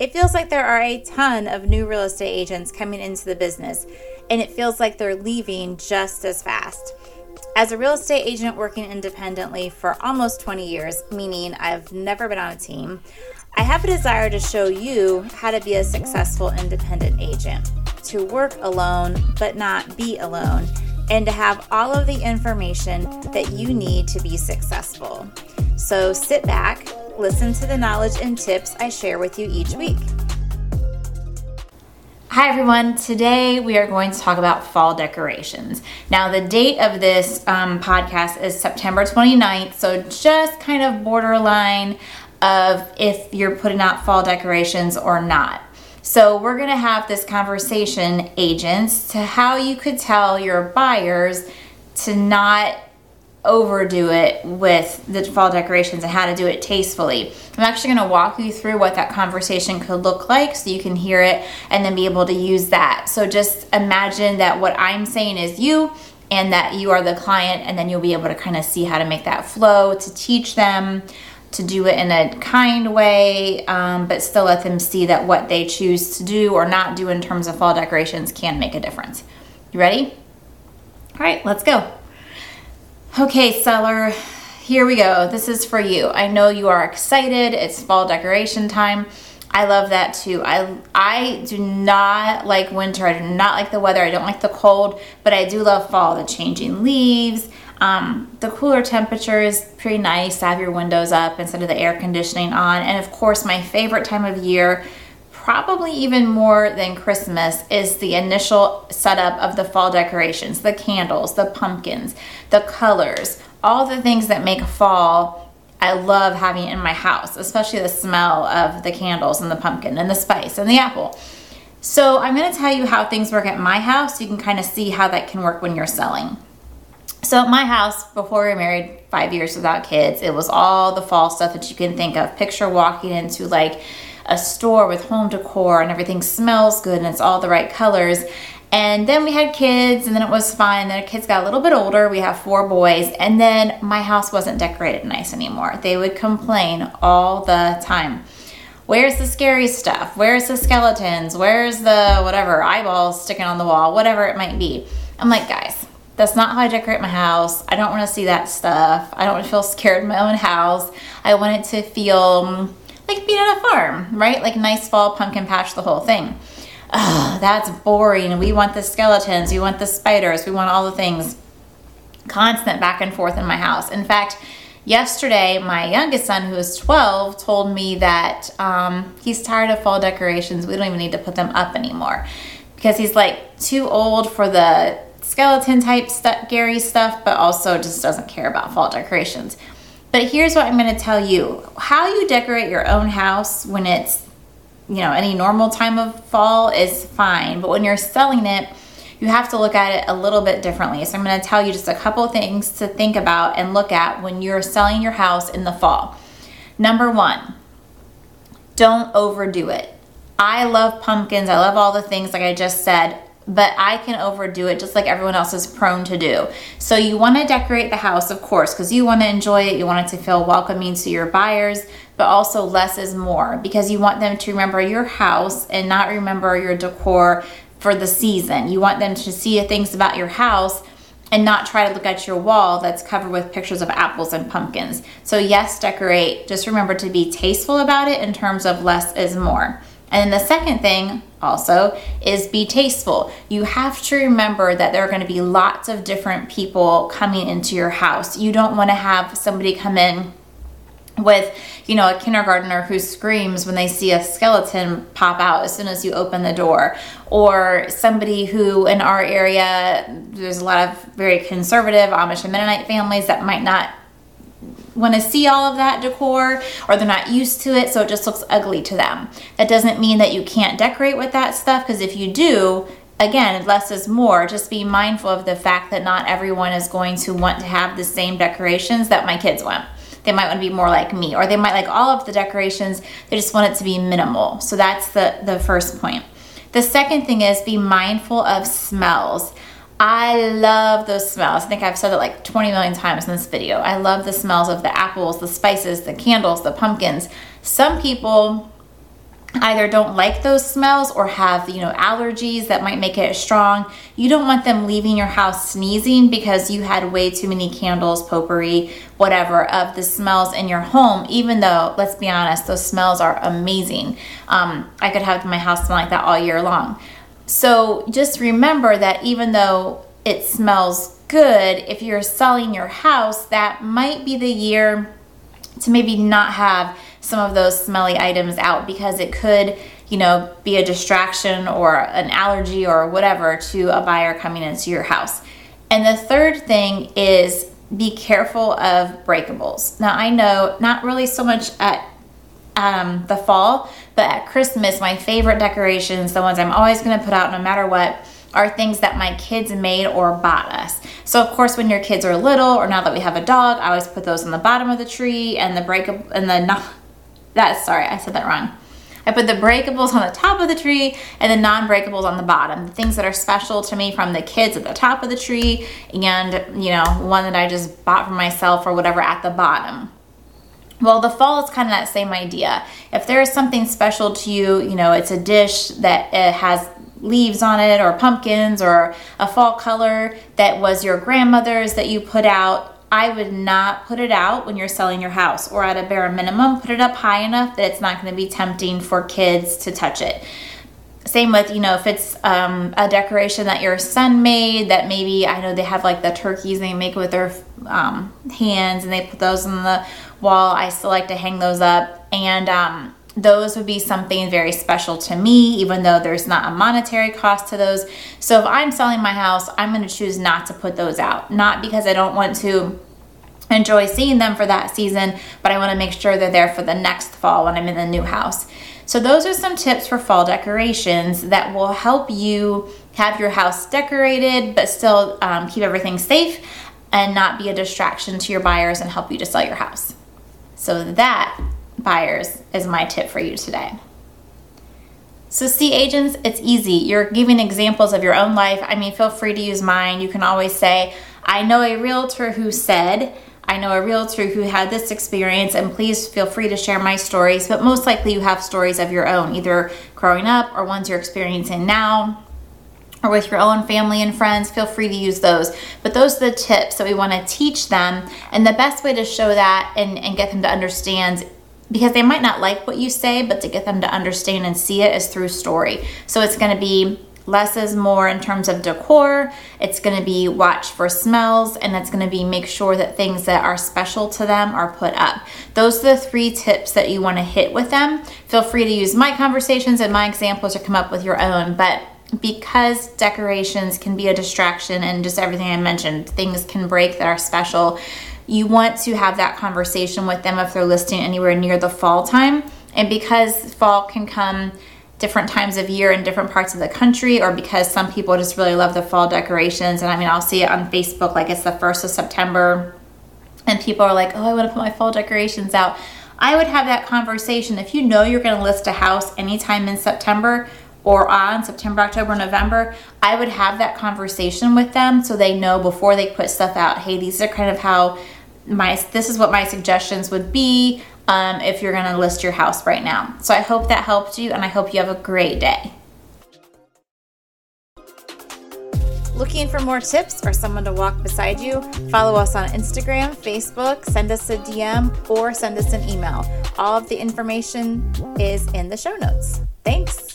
It feels like there are a ton of new real estate agents coming into the business, and it feels like they're leaving just as fast. As a real estate agent working independently for almost 20 years, meaning I've never been on a team, I have a desire to show you how to be a successful independent agent, to work alone but not be alone, and to have all of the information that you need to be successful. So sit back, listen to the knowledge and tips I share with you each week. Hi everyone, today we are going to talk about fall decorations. Now, the date of this um, podcast is September 29th, so just kind of borderline of if you're putting out fall decorations or not. So, we're going to have this conversation, agents, to how you could tell your buyers to not overdo it with the fall decorations and how to do it tastefully. I'm actually going to walk you through what that conversation could look like so you can hear it and then be able to use that. So just imagine that what I'm saying is you and that you are the client, and then you'll be able to kind of see how to make that flow to teach them to do it in a kind way, um, but still let them see that what they choose to do or not do in terms of fall decorations can make a difference. You ready? All right, let's go. Okay, seller, here we go. This is for you. I know you are excited. It's fall decoration time. I love that too. I I do not like winter. I do not like the weather. I don't like the cold, but I do love fall. The changing leaves, um, the cooler temperature is pretty nice to have your windows up instead of the air conditioning on. And of course, my favorite time of year probably even more than Christmas is the initial setup of the fall decorations, the candles, the pumpkins, the colors, all the things that make fall. I love having in my house, especially the smell of the candles and the pumpkin and the spice and the apple. So, I'm going to tell you how things work at my house you can kind of see how that can work when you're selling. So, at my house, before we were married, five years without kids, it was all the fall stuff that you can think of. Picture walking into like a store with home decor and everything smells good and it's all the right colors. And then we had kids, and then it was fine. Then the kids got a little bit older. We have four boys, and then my house wasn't decorated nice anymore. They would complain all the time. Where's the scary stuff? Where's the skeletons? Where's the whatever eyeballs sticking on the wall? Whatever it might be. I'm like, guys, that's not how I decorate my house. I don't want to see that stuff. I don't want to feel scared in my own house. I want it to feel mm, like being at a farm, right? Like nice fall pumpkin patch, the whole thing. Ugh, that's boring. We want the skeletons, we want the spiders, we want all the things. Constant back and forth in my house. In fact, yesterday, my youngest son, who is 12, told me that um, he's tired of fall decorations. We don't even need to put them up anymore because he's like too old for the skeleton type Gary stuff, but also just doesn't care about fall decorations. But here's what I'm going to tell you how you decorate your own house when it's, you know, any normal time of fall is fine. But when you're selling it, you have to look at it a little bit differently. So I'm going to tell you just a couple things to think about and look at when you're selling your house in the fall. Number one, don't overdo it. I love pumpkins. I love all the things like I just said but I can overdo it just like everyone else is prone to do. So you want to decorate the house, of course, because you want to enjoy it. You want it to feel welcoming to your buyers, but also less is more because you want them to remember your house and not remember your decor for the season. You want them to see things about your house and not try to look at your wall that's covered with pictures of apples and pumpkins. So, yes, decorate. Just remember to be tasteful about it in terms of less is more. And then the second thing also is be tasteful. You have to remember that there are going to be lots of different people coming into your house. You don't want to have somebody come in with you know a kindergartner who screams when they see a skeleton pop out as soon as you open the door or somebody who in our area there's a lot of very conservative amish and mennonite families that might not want to see all of that decor or they're not used to it so it just looks ugly to them. That doesn't mean that you can't decorate with that stuff because if you do, again, less is more. Just be mindful of the fact that not everyone is going to want to have the same decorations that my kids want. They might want to be more like me or they might like all of the decorations. They just want it to be minimal. So that's the the first point. The second thing is be mindful of smells. I love those smells. I think I've said it like 20 million times in this video. I love the smells of the apples, the spices, the candles, the pumpkins. Some people either don't like those smells or have you know allergies that might make it strong you don't want them leaving your house sneezing because you had way too many candles potpourri whatever of the smells in your home even though let's be honest those smells are amazing um, i could have my house smell like that all year long so just remember that even though it smells good if you're selling your house that might be the year to maybe not have some of those smelly items out because it could, you know, be a distraction or an allergy or whatever to a buyer coming into your house. And the third thing is be careful of breakables. Now, I know not really so much at um, the fall, but at Christmas, my favorite decorations, the ones I'm always going to put out no matter what, are things that my kids made or bought us. So of course, when your kids are little, or now that we have a dog, I always put those on the bottom of the tree and the breakable and the not that sorry, I said that wrong. I put the breakables on the top of the tree and the non-breakables on the bottom. The things that are special to me from the kids at the top of the tree and, you know, one that I just bought for myself or whatever at the bottom. Well, the fall is kind of that same idea. If there is something special to you, you know, it's a dish that it has leaves on it or pumpkins or a fall color that was your grandmother's that you put out I would not put it out when you're selling your house, or at a bare minimum, put it up high enough that it's not going to be tempting for kids to touch it. Same with, you know, if it's um, a decoration that your son made, that maybe I know they have like the turkeys they make with their um, hands and they put those on the wall. I still like to hang those up. And um, those would be something very special to me, even though there's not a monetary cost to those. So if I'm selling my house, I'm going to choose not to put those out. Not because I don't want to enjoy seeing them for that season, but I want to make sure they're there for the next fall when I'm in the new house. So, those are some tips for fall decorations that will help you have your house decorated but still um, keep everything safe and not be a distraction to your buyers and help you to sell your house. So, that buyers is my tip for you today. So, see, agents, it's easy. You're giving examples of your own life. I mean, feel free to use mine. You can always say, I know a realtor who said, I know a realtor who had this experience, and please feel free to share my stories. But most likely, you have stories of your own, either growing up or ones you're experiencing now or with your own family and friends, feel free to use those. But those are the tips that we want to teach them. And the best way to show that and, and get them to understand because they might not like what you say, but to get them to understand and see it is through story. So it's going to be less is more in terms of decor. It's going to be watch for smells and it's going to be make sure that things that are special to them are put up. Those are the three tips that you want to hit with them. Feel free to use my conversations and my examples or come up with your own, but because decorations can be a distraction and just everything I mentioned, things can break that are special you want to have that conversation with them if they're listing anywhere near the fall time. And because fall can come different times of year in different parts of the country, or because some people just really love the fall decorations. And I mean, I'll see it on Facebook like it's the first of September, and people are like, oh, I want to put my fall decorations out. I would have that conversation. If you know you're going to list a house anytime in September, or on September, October, November, I would have that conversation with them so they know before they put stuff out, hey, these are kind of how my this is what my suggestions would be um, if you're going to list your house right now. So I hope that helped you, and I hope you have a great day. Looking for more tips or someone to walk beside you? Follow us on Instagram, Facebook, send us a DM, or send us an email. All of the information is in the show notes. Thanks.